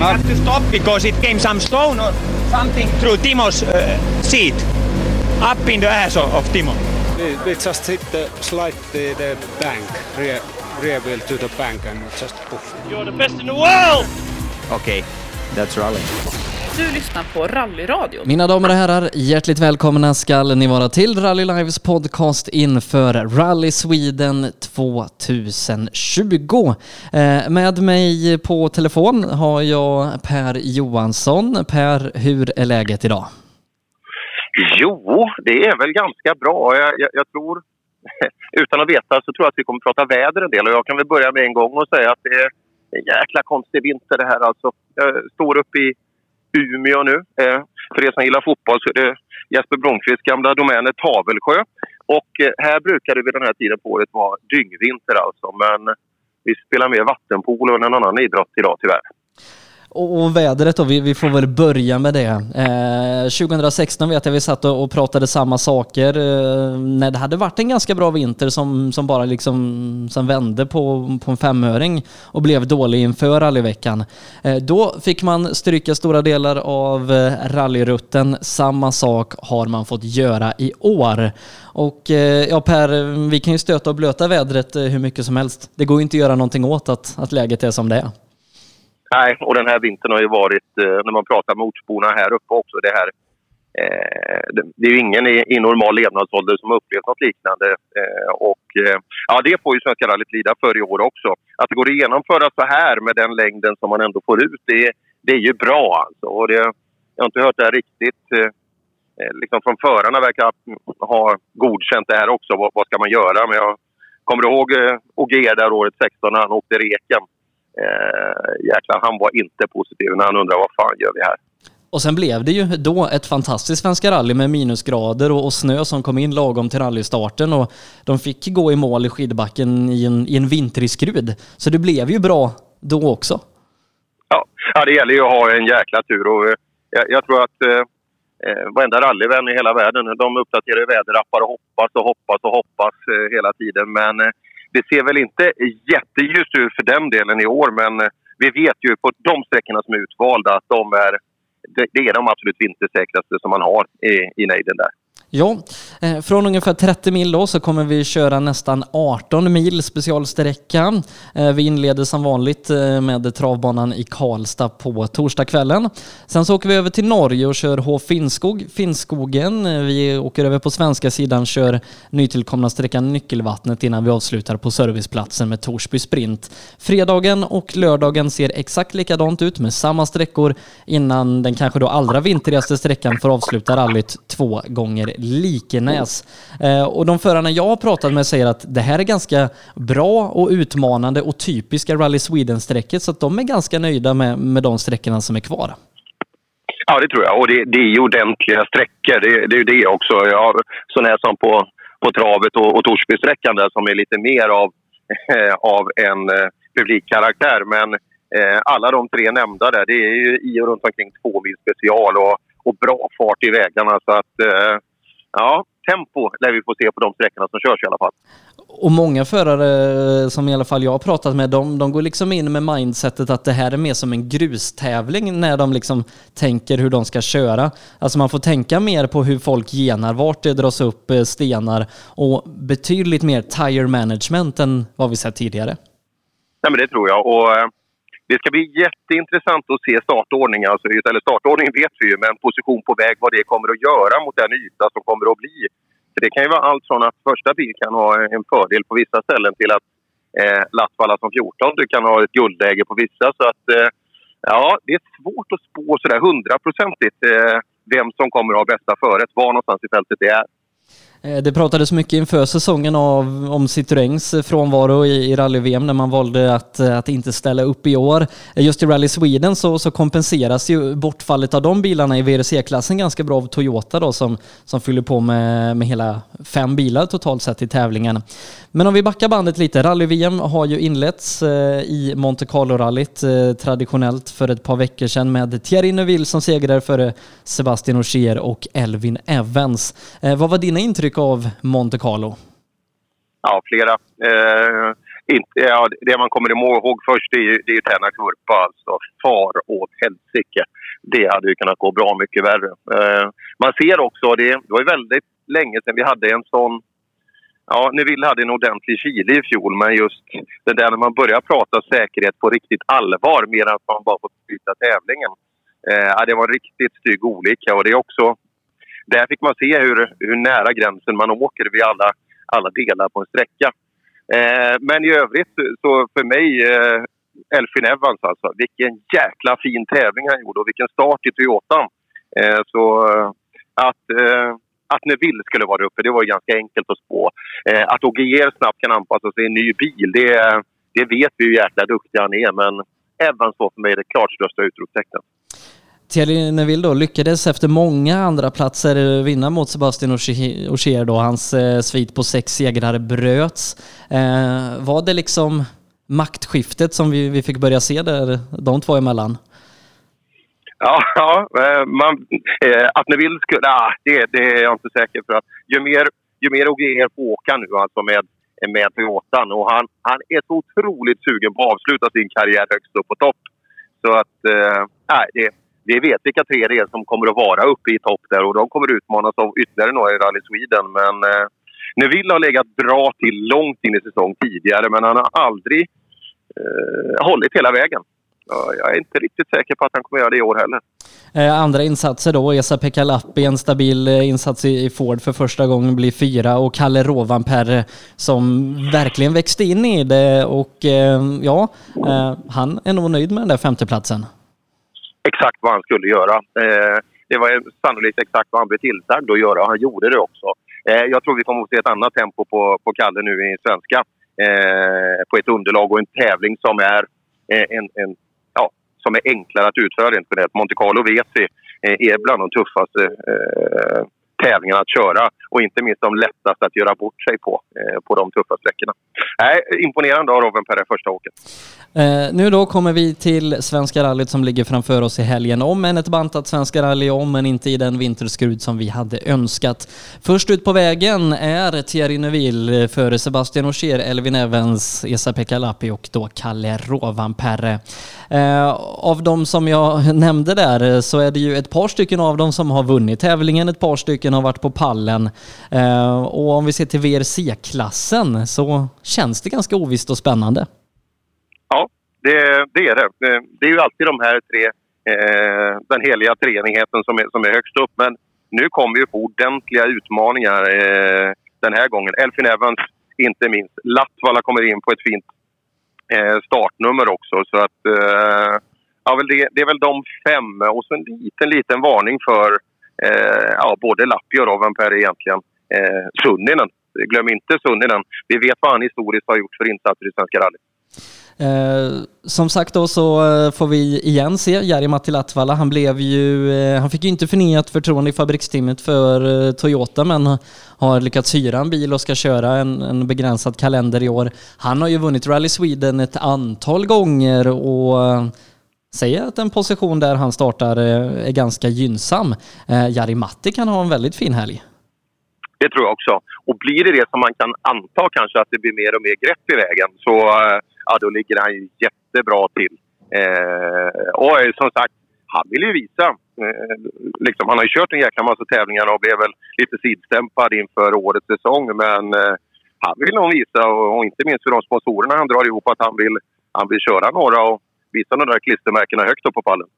We had to stop because it came some stone or something through Timo's uh, seat, up in the ass of, of Timo. We, we just hit the slide the, the bank, rear, rear wheel to the bank and just poof. You're the best in the world! Okay, that's rally. Du lyssnar på Rallyradion. Mina damer och herrar, hjärtligt välkomna skall ni vara till Rally Lives podcast inför Rally Sweden 2020. Eh, med mig på telefon har jag Per Johansson. Per, hur är läget idag? Jo, det är väl ganska bra. Jag, jag, jag, tror, utan att veta, så tror jag att vi kommer att prata väder en del. Och jag kan väl börja med en gång och säga att det är en jäkla konstig vinter det här alltså. Jag står uppe i Umeå nu. Eh, för er som gillar fotboll så är det Jesper Blomqvists gamla domäner eh, Tavelsjö. Och eh, här brukar det vid den här tiden på året vara dyngvinter alltså. Men vi spelar mer vattenpolo än en annan idrott idag tyvärr. Och, vädret då, vi, vi, får väl börja med det. Eh, 2016 vet jag vi satt och, och pratade samma saker eh, när det hade varit en ganska bra vinter som, som bara liksom som vände på, på en femöring och blev dålig inför rallyveckan. Eh, då fick man stryka stora delar av eh, rallyrutten. Samma sak har man fått göra i år. Och eh, ja Per, vi kan ju stöta och blöta vädret eh, hur mycket som helst. Det går ju inte att göra någonting åt att, att läget är som det är. Nej, och den här vintern har ju varit, eh, när man pratar med ortsborna här uppe också, det här eh, det är ju ingen i, normal levnadsålder som har upplevt något liknande. Eh, och ja, det får ju Svenska rallyt lida för i år också. Att det går att genomföra så här med den längden som man ändå får ut, det, det är ju bra alltså. Och det, jag har inte hört det här riktigt. Liksom från förarna verkar ha godkänt det här också. Vad, vad ska man göra? Men jag kommer ihåg eh, Ogier där året 16 när han åkte reken eh, jäklar, han var inte positiv när han undrade vad fan gör vi här. Och sen blev det ju då ett fantastiskt Svenska rally med minusgrader och, och, snö som kom in lagom till rallystarten och de fick gå i mål i skidbacken i en, i en vintrig skrud. Så det blev ju bra då också. Ja, ja det gäller ju att ha en jäkla tur och eh, jag, jag tror att eh, eh, varenda rallyvän i hela världen, de uppdaterar väderappar och hoppas och hoppas och hoppas eh, hela tiden. Men eh, det ser väl inte jätteljust ut för den delen i år men eh, vi vet ju på de sträckorna som är utvalda att de är, det är de absolut vintersäkraste som man har i, i nejden där. Ja, Eh, från ungefär 30 mil då så kommer vi köra nästan 18 mil specialsträcka. Eh, vi inleder som vanligt eh, med travbanan i Karlstad på torsdagskvällen. Sen så åker vi över till Norge och kör H Finnskog, Finnskogen. Vi åker över på svenska sidan, kör nytillkomna sträckan Nyckelvattnet innan vi avslutar på serviceplatsen med Torsby Sprint. Fredagen och lördagen ser exakt likadant ut med samma sträckor innan den kanske då allra vintrigaste sträckan får avsluta rallyt två gånger Likenäs. Eh, och de förarna jag har pratat med säger att det här är ganska bra och utmanande och typiska Rally Sweden-sträcket så att de är ganska nöjda med, med de sträckorna som är kvar. Ja, det tror jag. Och det, det är ju ordentliga sträckor. Det, det är ju det också. Jag har sån här som på, på travet och, och Torsbysträckan där som är lite mer av, eh, av en eh, publikkaraktär. Men eh, alla de tre nämnda där, det är ju i och runt omkring två mil special och, och bra fart i vägarna. Så att eh, ja, tempo lär vi få se på de sträckorna som körs i alla fall. Och många förare som i alla fall jag har pratat med, de, de går liksom in med mindsetet att det här är mer som en grustävling när de liksom tänker hur de ska köra. Alltså man får tänka mer på hur folk genar, vart det dras upp eh, stenar och betydligt mer tire management än vad vi sett tidigare. Nej men det tror jag och eh, det ska bli jätteintressant att se startordningen. Alltså, eller startordningen vet vi ju, men position på väg, vad det kommer att göra mot den yta som kommer att bli. För det kan ju vara allt från att första bil kan ha en fördel på vissa ställen till att eh, Latvala som 14 du kan ha ett guldläge på vissa. Så att, eh, ja, det är svårt att spå sådär hundraprocentigt eh, vem som kommer att ha bästa föret, var någonstans i fältet det är. Eh, det pratades mycket inför säsongen av, om Citroëns eh, frånvaro i, i rally-VM när man valde att, eh, att inte ställa upp i år. Just i Rally Sweden så, så kompenseras ju bortfallet av de bilarna i WRC-klassen ganska bra av Toyota då som, som fyller på med, med hela fem bilar totalt sett i tävlingen. Men om vi backar bandet lite, rally-VM har ju inletts i Monte Carlo-rallyt traditionellt för ett par veckor sedan med Thierry Neuville som segrare före Sebastian Ogier och Elvin Evans. Vad var dina intryck intryck av Monte Carlo? Ja, flera. Eh, inte, ja, det man kommer ihåg först det är ju, det är ju Tänak vurpa alltså. Far åt helsike. Det hade ju kunnat gå bra mycket värre. Eh, man ser också, det, det var ju väldigt länge sedan vi hade en sån Ja, Neville hade en ordentlig Chile i fjol, men just det där när man börjar prata säkerhet på riktigt allvar, mer än att man bara får byta tävlingen. Eh, det var en riktigt stygg olycka och det är också... Där fick man se hur, hur nära gränsen man åker vid alla, alla delar på en sträcka. Eh, men i övrigt så för mig, eh, Elfin Evans alltså, vilken jäkla fin tävling han gjorde och vilken start i Toyotan. Eh, så eh, att eh, att Neville skulle vara uppe, det var ganska enkelt att spå. Eh, att Ogier snabbt kan anpassa sig i en ny bil, det, det vet vi hur jäkla duktig han är. Men Evans var för mig det klart största utropstecknet. Thierry Neville då lyckades efter många andra platser vinna mot Sebastian Ogier då. Hans eh, svit på sex segrar bröts. Eh, var det liksom maktskiftet som vi, vi fick börja se där, de två emellan? Ja, ja eh, man, eh, att Neville skulle... Ah, det, det är jag inte säker på. Ju mer, ju mer Ogier får åka nu alltså med, med Toyotan och han, han är så otroligt sugen på att avsluta sin karriär högst upp på topp. Så att... Eh, det, vi vet vilka tre det är som kommer att vara uppe i topp där och de kommer utmanas av ytterligare några i Rally Sweden. Men eh, Neville har legat bra till långt in i säsong tidigare men han har aldrig eh, hållit hela vägen jag är inte riktigt säker på att han kommer göra det i år heller. Eh, andra insatser då, Esa-Pekka Lappi, en stabil eh, insats i Ford för första gången blir fyra och Kalle Rovanperä eh, som verkligen växte in i det och ja, han är nog nöjd med den där femteplatsen. Exakt vad han skulle göra. Eh, det var sannolikt exakt vad han blev tillsagd att göra och han gjorde det också. Eh, jag tror vi kommer att se ett annat tempo på, på Kalle nu i svenska. Eh, på ett underlag och en tävling som är en, en som är enklare att utföra rent generellt. Monte Carlo vet vi eh, är bland de tuffaste eh, tävlingarna att köra och inte minst de lättaste att göra bort sig på, eh, på de tuffa sträckorna. Nej, imponerande av Robin Perre första åket. Eh, nu då kommer vi till Svenska rallyt som ligger framför oss i helgen. Om än ett bantat Svenska rally, om men inte i den vinterskrud som vi hade önskat. Först ut på vägen är Thierry Neuville eh, före Sebastian Ogier, Elvin Evans, Esa-Pekka Lappi och då Kalle Rovanperä. Eh, av de som jag nämnde där eh, så är det ju ett par stycken av dem som har vunnit tävlingen, ett par stycken har varit på pallen. Eh, och om vi ser till VRC-klassen så känns det ganska ovisst och spännande. Ja, det, det är det. Det är ju alltid de här tre, eh, den heliga treenigheten som är, som är högst upp. Men nu kommer vi få ordentliga utmaningar eh, den här gången. Elfin Evans, inte minst. Latvala kommer in på ett fint startnummer också. Så att, ja, det, det, är väl de fem. Och så en liten, liten varning för eh, ja, både Lappi och Rovanperä egentligen. Eh, Sunninen. Glöm inte Sunninen. Vi vet vad han historiskt har gjort för insatser i Svenska rallyt. Eh, som sagt då så eh, får vi igen se Jari-Matti Latvala. Han blev ju, eh, han fick ju inte förnyat förtroende i fabriksteamet för eh, Toyota men har lyckats hyra en bil och ska köra en, en, begränsad kalender i år. Han har ju vunnit Rally Sweden ett antal gånger och eh, säger att en position där han startar eh, är ganska gynnsam. Eh, Jari-Matti kan ha en väldigt fin helg. Det tror jag också. Och blir det det som man kan anta kanske att det blir mer och mer grepp i vägen så eh, ja, då ligger han ju jättebra till. Eh, och som sagt, han vill ju visa. Eh, liksom, han har ju kört en jäkla massa tävlingar och blev väl lite sidstämpad inför årets säsong. Men eh, han vill nog visa, och, och, inte minst för de sponsorerna han drar ihop, att han vill, han vill köra några och visa de där klistermärkena högt upp på pallen.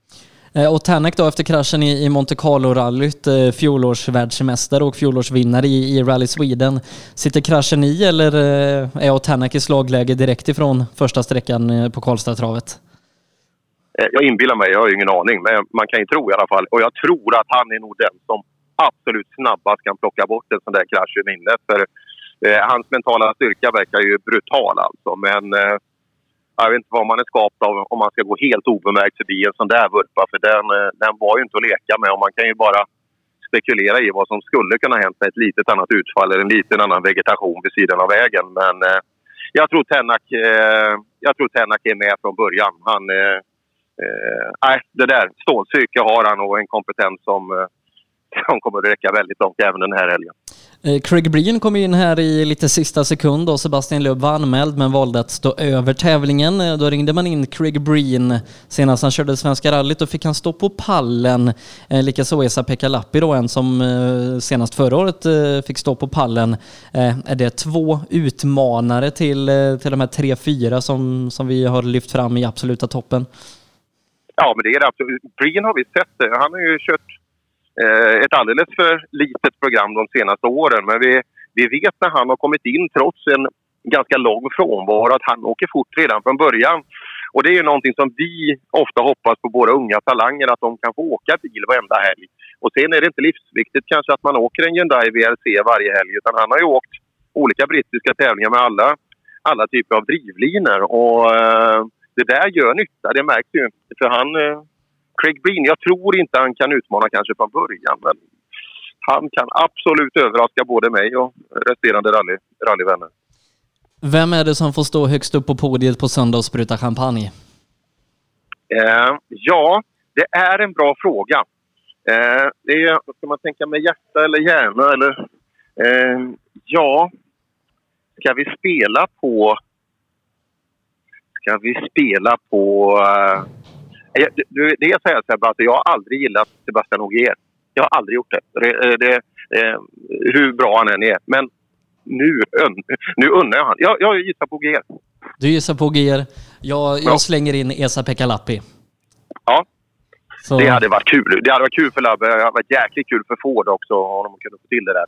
Eh, och Tänak då efter kraschen i, Monte Carlo-rallyt, eh, fjolårsvärldsmästare och fjolårsvinnare i, i Rally Sweden. Sitter kraschen i eller eh, är Tänak i slagläge direkt ifrån första sträckan på Karlstadtravet? Jag inbillar mig, jag har ju ingen aning, men man kan ju tro i alla fall. Och jag tror att han är nog den som absolut snabbast kan plocka bort en sån där krasch ur minnet. För eh, hans mentala styrka verkar ju brutal alltså. Men eh, jag vet inte vad man är skapt av om man ska gå helt obemärkt förbi en sån där vurpa. För den, eh, den var ju inte att leka med och man kan ju bara spekulera i vad som skulle kunna hänt med ett litet annat utfall eller en liten annan vegetation vid sidan av vägen. Men eh, jag tror Tänak eh, jag tror Tenak är med från början. Han, eh, eh, nej, det där stålpsyke har han och en kompetens som, eh, som kommer att räcka väldigt långt även den här helgen. Eh, Craig Breen kom in här i lite sista sekund och Sebastian Löb var anmäld men valde att stå över tävlingen. Eh, då ringde man in Craig Breen senast han körde Svenska rallyt. Då fick han stå på pallen. Eh, likaså Esa-Pekka Lappi då, en som senast förra året fick stå på pallen. Är det två utmanare till, till de här tre, fyra som, som vi har lyft fram i absoluta toppen? Ja, men det är det absolut. Breen har vi sett. det. Han har ju kört Eh, ett alldeles för litet program de senaste åren. Men vi, vi vet när han har kommit in, trots en ganska lång frånvaro, att han åker fort redan från början. Och det är ju någonting som vi ofta hoppas på våra unga talanger, att de kan få åka bil varenda helg. Och sen är det inte livsviktigt kanske att man åker en Hyundai VRC varje helg, utan han har ju åkt olika brittiska tävlingar med alla, alla typer av drivlinor. Och eh, det där gör nytta, det märks ju. För han, eh, Craig Breen, jag tror inte han kan utmana kanske från början, men han kan absolut överraska både mig och resterande rally, rallyvänner. Vem är det som får stå högst upp på podiet på söndag och spruta champagne? Eh, ja, det är en bra fråga. Eh, det är, ska man tänka med hjärta eller hjärna? Eller, eh, ja, ska vi spela på... Ska vi spela på... Eh, du, det jag säger Sebbe, att jag har aldrig gillat Sebastian Ogier. Jag har aldrig gjort det. det, det eh, hur bra han än är. Men nu, nu undrar jag han. Jag, jag gissar på Ogier. Du gissar på GR. Jag, jag Ja. slänger in Esa-Pekka Lappi. Ja, Så, det hade varit kul. Det hade varit kul för Labbe. Det hade varit jäkligt kul för Ford också om de kunde få till det där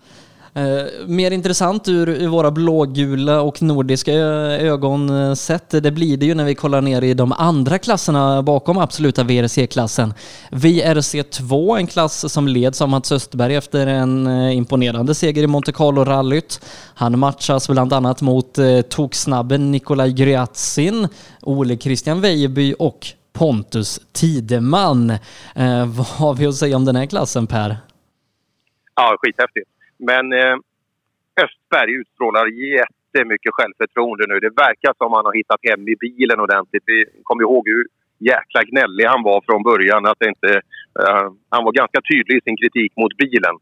eh, mer intressant ur, ur våra blågula och nordiska eh, ögon eh, sett, det blir det ju när vi kollar ner i de andra klasserna bakom absoluta VRC-klassen. VRC2, en klass som leds av Mats Östberg efter en eh, imponerande seger i Monte Carlo-rallyt. Han matchas bland annat mot eh, toksnabben Nikolaj Gryatsin, Ole Christian Vejeby och Pontus Tideman. Eh, vad har vi att säga om den här klassen Per? Ja, skithäftigt. Men eh, Östberg utstrålar jättemycket självförtroende nu. Det verkar som han har hittat hem i bilen ordentligt. Vi kommer ihåg hur jäkla gnällig han var från början. Att inte, eh, han var ganska tydlig i sin kritik mot bilen.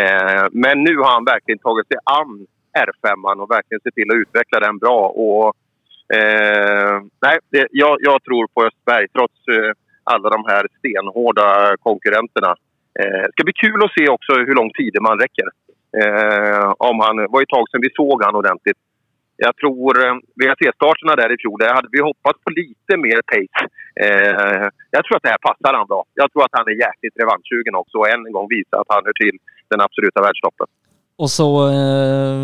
Eh, men nu har han verkligen tagit sig an R5 och verkligen sett till att utveckla den bra. Och, eh, nej, det, jag, jag tror på Östberg trots eh, alla de här stenhårda konkurrenterna. Eh, det ska bli kul att se också hur lång tid man räcker. Eh, om han, det var ett tag sedan vi såg han ordentligt. Jag tror eh, VRC-starterna där i fjol, där hade vi hoppats på lite mer pace. Eh, jag tror att det här passar han bra. Jag tror att han är jäkligt revanschsugen också och än en gång visa att han hör till den absoluta världstoppen. Och så eh,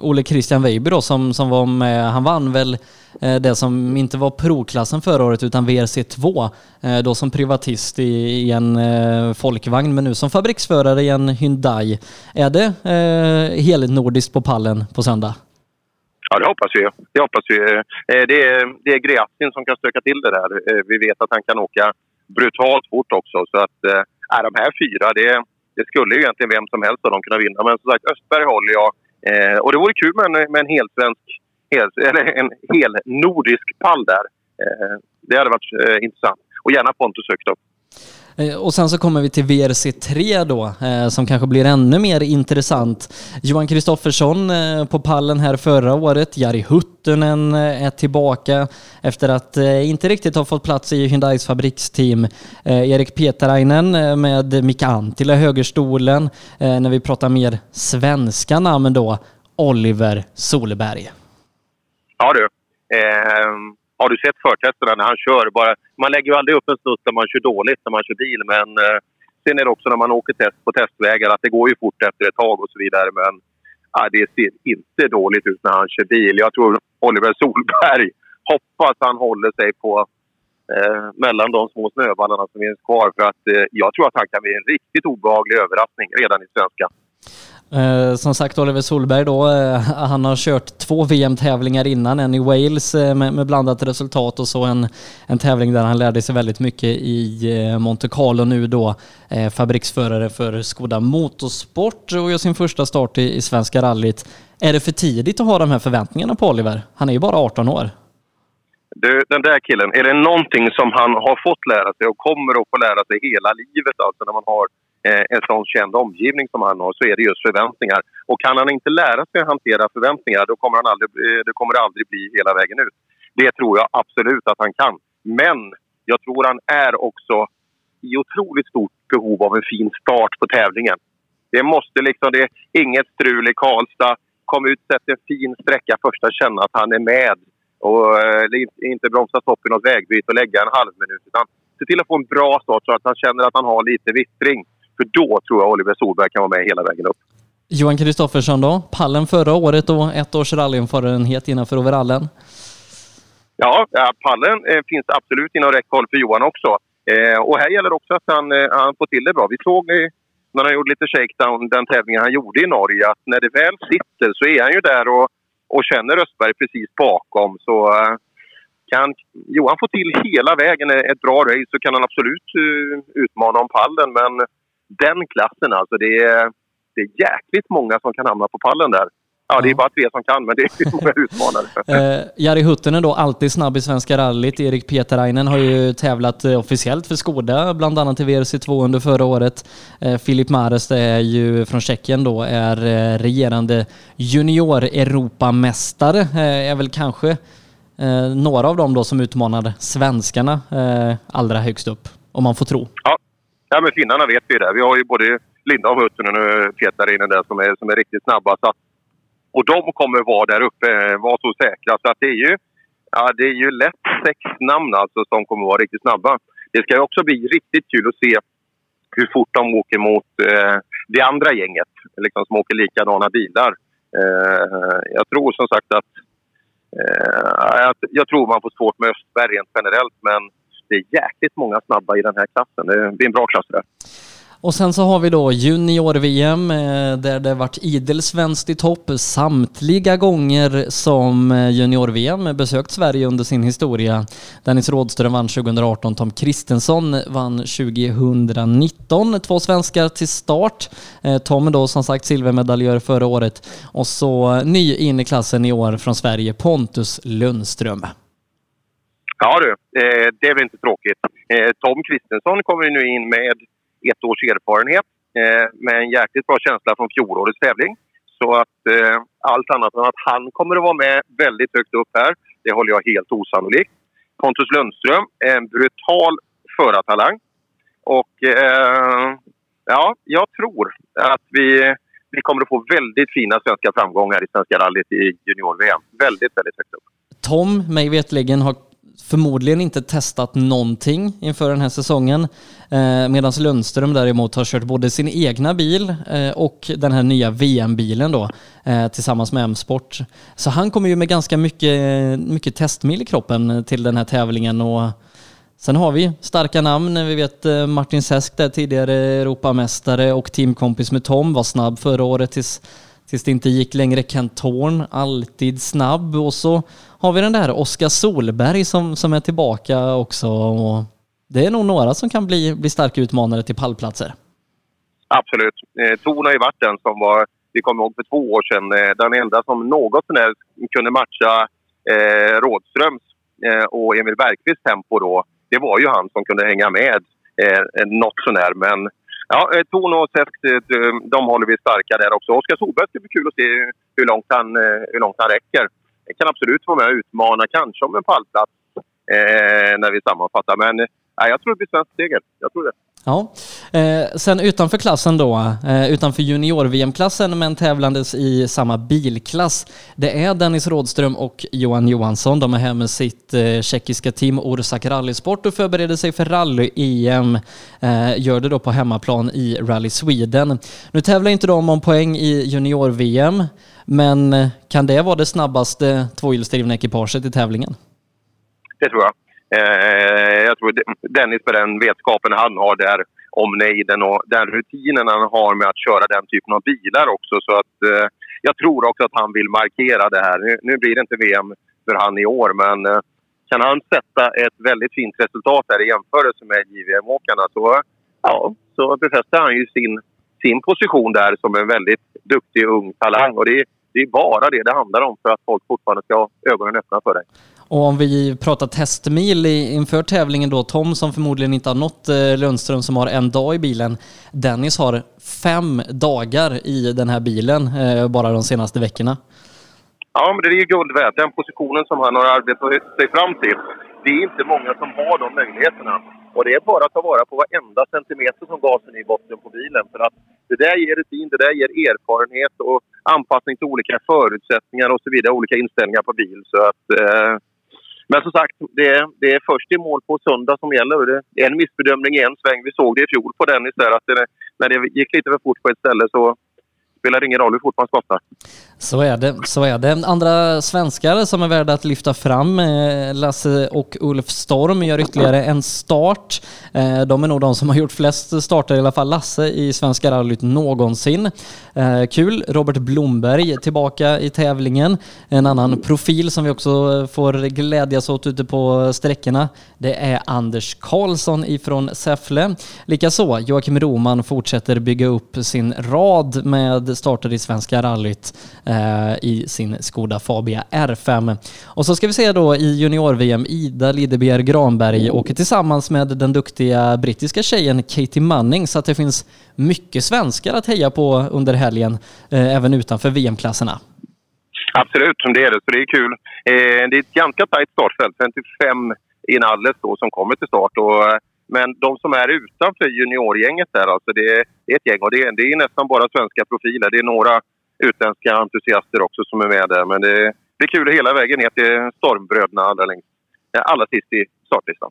Ole Christian Weiber då som, som var med, han vann väl eh, det som inte var provklassen förra året utan VRC2. Eh, då som privatist i, i en eh, folkvagn men nu som fabriksförare i en Hyundai. Är det eh, helnordiskt på pallen på söndag? Ja, det hoppas vi. Det, hoppas vi. Eh, eh, det, är, det är Greatin som kan stöka till det där. Eh, vi vet att han kan åka brutalt fort också. Så att, eh, är de här fyra, det, det skulle ju egentligen vem som helst av dem kunna vinna. Men som sagt, Östberg håller jag. Eh, och det vore kul med en, med en helsvensk, hel, eller en hel nordisk pall där. Eh, det hade varit eh, intressant. Och gärna Pontus högt upp. Eh, och sen så kommer vi till VRC3 då, eh, som kanske blir ännu mer intressant. Johan Kristoffersson eh, på pallen här förra året. Jari Huttunen är tillbaka efter att inte riktigt ha fått plats i Hyundais fabriksteam. Erik Petarainen med Mika Anttila i högerstolen. När vi pratar mer svenska namn då, Oliver Solberg. Ja du. Eh, har du sett förtesterna när han kör? Bara, man lägger ju aldrig upp en snutt när man kör dåligt när man kör bil. Men eh, sen är det också när man åker test på testvägar att det går ju fort efter ett tag och så vidare. Men eh, det ser inte dåligt ut när han kör bil. Jag tror Oliver Solberg hoppas han håller sig på eh, mellan de små snöballarna som finns kvar. För att eh, jag tror att han kan bli en riktigt obehaglig överraskning redan i svenska. Eh, som sagt Oliver Solberg då, eh, han har kört två VM-tävlingar innan, en i Wales eh, med, med blandat resultat och så en, en tävling där han lärde sig väldigt mycket i eh, Monte Carlo nu då, eh, fabriksförare för Skoda Motorsport och gör sin första start i, i Svenska rallyt. Är det för tidigt att ha de här förväntningarna på Oliver? Han är ju bara 18 år. Du, den där killen, är det någonting som han har fått lära sig och kommer att få lära sig hela livet, alltså när man har Eh, en sån känd omgivning som han har så är det just förväntningar. Och kan han inte lära sig att hantera förväntningar då kommer, han aldrig, eh, det kommer det aldrig bli hela vägen ut. Det tror jag absolut att han kan. Men jag tror han är också i otroligt stort behov av en fin start på tävlingen. Det måste liksom, det är inget strul i Karlstad. Kom ut, sätt en fin sträcka första, känna att han är med. Och eh, inte bromsa stopp i något vägbyte och lägga en halv minut. Utan se till att få en bra start så att han känner att han har lite vittring. För då tror jag Oliver Solberg kan vara med hela vägen upp. Johan Kristoffersson då? Pallen förra året och ett års rallyerfarenhet innanför overallen? Ja, pallen eh, finns absolut inom räckhåll för Johan också. Eh, och här gäller också att han, eh, han får till det bra. Vi såg när han gjorde lite shakedown, den tävlingen han gjorde i Norge, att när det väl sitter så är han ju där och, och känner Östberg precis bakom. Så kan Johan få till hela vägen ett bra race så kan han absolut utmana om pallen. Men den klassen alltså, det är, det är jäkligt många som kan hamna på pallen där. Ja, det är bara tre som kan, men det är många utmanare. eh, Jari Huttunen då, alltid snabb i Svenska rallyt. Erik Peterainen har ju tävlat eh, officiellt för Skoda, bland annat i WRC2 under förra året. Eh, Filip Mares, det är ju från Tjeckien då, är eh, regerande junior-Europamästare. Eh, är väl kanske eh, några av dem då som utmanar svenskarna allra högst upp, om man får tro. Ja, ja men finnarna vet vi det. Vi har ju både Linda och Huttunen och Peterainen där som är, som är riktigt snabba. Så och de kommer vara där uppe, eh, vara så säkra. Så att det är ju, ja, det är ju lätt sex namn alltså som kommer vara riktigt snabba. Det ska också bli riktigt kul att se hur fort de åker mot eh, det andra gänget liksom, som åker likadana bilar. Eh, jag tror som sagt att eh, jag tror man får svårt med Östberg rent generellt men det är jäkligt många snabba i den här klassen. Det är en bra klass det. Och sen så har vi då junior-VM eh, där det varit idel svenskt i topp samtliga gånger som eh, junior-VM besökt Sverige under sin historia. Dennis Rådström vann 2018, Tom Kristensson vann 2019. Två svenskar till start. Eh, Tom då som sagt silvermedaljör förra året och så ny in i klassen i år från Sverige, Pontus Lundström. Ja du, eh, det är väl inte tråkigt. Eh, Tom Kristensson kommer nu in med ett års erfarenhet eh, med en jäkligt bra känsla från fjolårets tävling. Så att eh, allt annat än att han kommer att vara med väldigt högt upp här, det håller jag helt osannolikt. Pontus Lundström är en brutal förartalang. Och ja, jag tror att vi, vi kommer att få väldigt fina svenska framgångar i Svenska rallyt i junior-VM. Väldigt, väldigt högt upp. Tom, mig vetligen, har förmodligen inte testat någonting inför den här säsongen. Eh, Medan Lundström däremot har kört både sin egna bil eh, och den här nya VM-bilen då eh, tillsammans med M-sport. Så han kommer ju med ganska mycket, mycket testmil i kroppen till den här tävlingen och Sen har vi starka namn. Vi vet eh, Martin Sesk där tidigare Europamästare och teamkompis med Tom var snabb förra året tills tills det inte gick längre. Kent Thorn, alltid snabb. Och så har vi den där Oskar Solberg som, som är tillbaka också. Och det är nog några som kan bli, bli starka utmanare till pallplatser. Absolut. Eh, Thorn har ju varit den som var, vi kommer ihåg för två år sedan, eh, den enda som något sånär kunde matcha eh, Rådströms eh, och Emil Bergqvists tempo då. Det var ju han som kunde hänga med eh, något sånär. Men Ja, eh, Torn och Säsk, eh, de håller vi starka där också. Oskar Solberg ska bli kul att se hur långt han, eh, hur långt han räcker. Jag kan absolut vara med och utmana, kanske om en pallplats eh, när vi sammanfattar. Men eh, jag tror det blir svensk seger. Jag tror det. Ja. Eh, sen utanför klassen då, eh, utanför junior-VM-klassen men tävlandes i samma bilklass. Det är Dennis Rådström och Johan Johansson. De är här med sitt eh, tjeckiska team Orsak Rallysport och förbereder sig för rally-EM. Eh, gör det då på hemmaplan i Rally Sweden. Nu tävlar inte de om poäng i junior-VM, men eh, kan det vara det snabbaste tvåhjulsdrivna ekipaget i tävlingen? Det tror jag. Eh, jag tror Dennis med den vetskapen han har där om nejden och den rutinen han har med att köra den typen av bilar också. Så att, eh, jag tror också att han vill markera det här. Nu, nu blir det inte VM för han i år, men eh, kan han sätta ett väldigt fint resultat här i jämförelse med JVM-åkarna så, ja, så befäster han ju sin, sin position där som en väldigt duktig ung talang. Och det, det är bara det det handlar om för att folk fortfarande ska ha ögonen öppna för dig. Och om vi pratar testmil inför tävlingen då, Tom som förmodligen inte har nått eh, Lundström som har en dag i bilen. Dennis har fem dagar i den här bilen eh, bara de senaste veckorna. Ja, men det är ju guld värt. Den positionen som han har arbetat sig fram till. Det är inte många som har de möjligheterna. Och det är bara att ta vara på varenda centimeter som gasen är i botten på bilen. För att det där ger rutin, det där ger erfarenhet och anpassning till olika förutsättningar och så vidare. Olika inställningar på bil. Så att, eh, men som sagt, det, det är först i mål på söndag som gäller. Det är en missbedömning i en sväng. Vi såg det i fjol på Dennis där att det, när det gick lite för fort på ett ställe så spelar ingen roll hur fort man skottar. Så är det, så är det. Andra svenskar som är värda att lyfta fram, eh, Lasse och Ulf Storm gör ytterligare en start. Eh, de är nog de som har gjort flest starter, i alla fall Lasse, i Svenska rallyt någonsin. Eh, kul! Robert Blomberg tillbaka i tävlingen. En annan profil som vi också får glädjas åt ute på sträckorna, det är Anders Karlsson ifrån Säffle. Likaså Joakim Roman fortsätter bygga upp sin rad med startade i Svenska rallyt eh, i sin Skoda Fabia R5. Och så ska vi se då i junior-VM, Ida Lidebjer Granberg åker tillsammans med den duktiga brittiska tjejen Katie Manning så att det finns mycket svenskar att heja på under helgen, eh, även utanför VM-klasserna. Absolut, det är det. Så det är kul. Eh, det är ett ganska tajt startfält. 55 inalles då som kommer till start. Och, eh, men de som är utanför juniorgänget där, alltså det, är, det är ett gäng. Och det är, det är nästan bara svenska profiler. Det är några utländska entusiaster också som är med där. Men det, det är kul hela vägen ner till Stormbröderna allra längst. Allra sist i startlistan.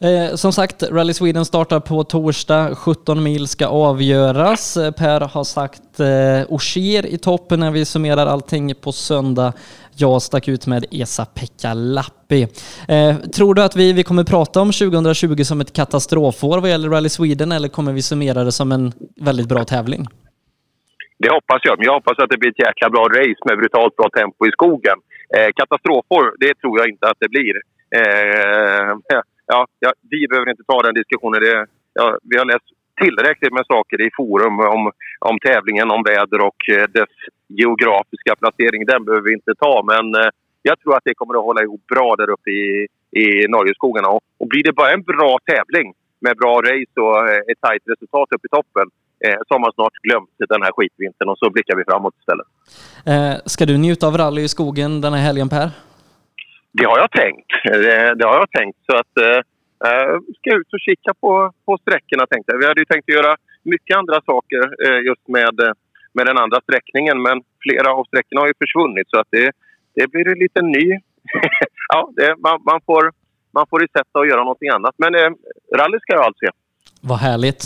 Eh, som sagt, Rally Sweden startar på torsdag. 17 mil ska avgöras. Eh, per har sagt eh, Ogier i toppen när vi summerar allting på söndag. Jag stack ut med Esa-Pekka Lappi. Eh, tror du att vi, vi kommer prata om 2020 som ett katastrofår vad gäller Rally Sweden eller kommer vi summera det som en väldigt bra tävling? Det hoppas jag. Men jag hoppas att det blir ett jäkla bra race med brutalt bra tempo i skogen. Eh, katastrofår, det tror jag inte att det blir. Eh, ja, ja, vi behöver inte ta den diskussionen. Det, ja, vi har läst tillräckligt med saker i forum om, om tävlingen, om väder och eh, dess geografiska placering. Den behöver vi inte ta, men eh, jag tror att det kommer att hålla ihop bra där uppe i, i Norgeskogarna. Och, och blir det bara en bra tävling med bra race och eh, ett tajt resultat uppe i toppen eh, så har man snart glömt den här skitvintern och så blickar vi framåt istället. Eh, ska du njuta av rally i skogen den här helgen Per? Det har jag tänkt. Det, det har jag tänkt. Så att, eh, eh, ska jag ut och kika på, på sträckorna tänkte jag. Vi hade ju tänkt göra mycket andra saker eh, just med, eh, med den andra sträckningen men flera av sträckorna har ju försvunnit så att det, det blir en liten ny... ja, det, man, man, får, man får sätta att göra någonting annat. Men eh, rally ska jag alltså se. Vad härligt.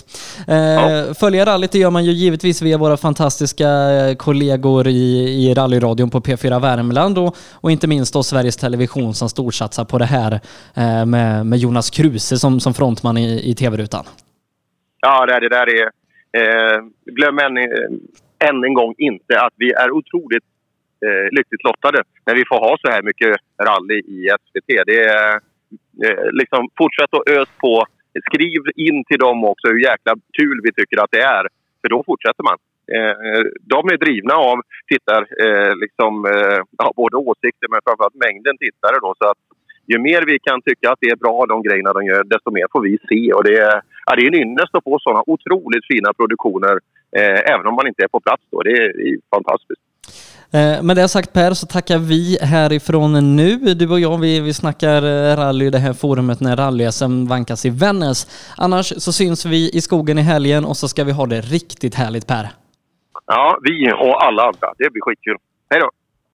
Eh, ja. Följa rallyt det gör man ju givetvis via våra fantastiska eh, kollegor i, i rallyradion på P4 Värmland och, och inte minst då Sveriges Television som storsatsar på det här eh, med, med Jonas Kruse som, som frontman i, i tv-rutan. Ja, det, det där är... Eh, glöm än, än en gång inte att vi är otroligt eh, lyckligt lottade när vi får ha så här mycket rally i SVT. Det är eh, liksom fortsätt att ös på skriv in till dem också hur jäkla kul vi tycker att det är. För då fortsätter man. Eh, de är drivna av tittar, eh, liksom, eh, ja, både åsikter men framförallt mängden tittare. Då, så att ju mer vi kan tycka att det är bra, de grejerna de gör, desto mer får vi se. Och det, är, ja, det är en ynnest att få sådana otroligt fina produktioner, eh, även om man inte är på plats. Då. Det är, det är fantastiskt. Eh, med det sagt Per så tackar vi härifrån nu. Du och jag vi, vi snackar eh, rally i det här forumet när rally-SM vankas i Vännäs. Annars så syns vi i skogen i helgen och så ska vi ha det riktigt härligt Per. Ja, vi och alla andra. Det blir skitkul. Hej då!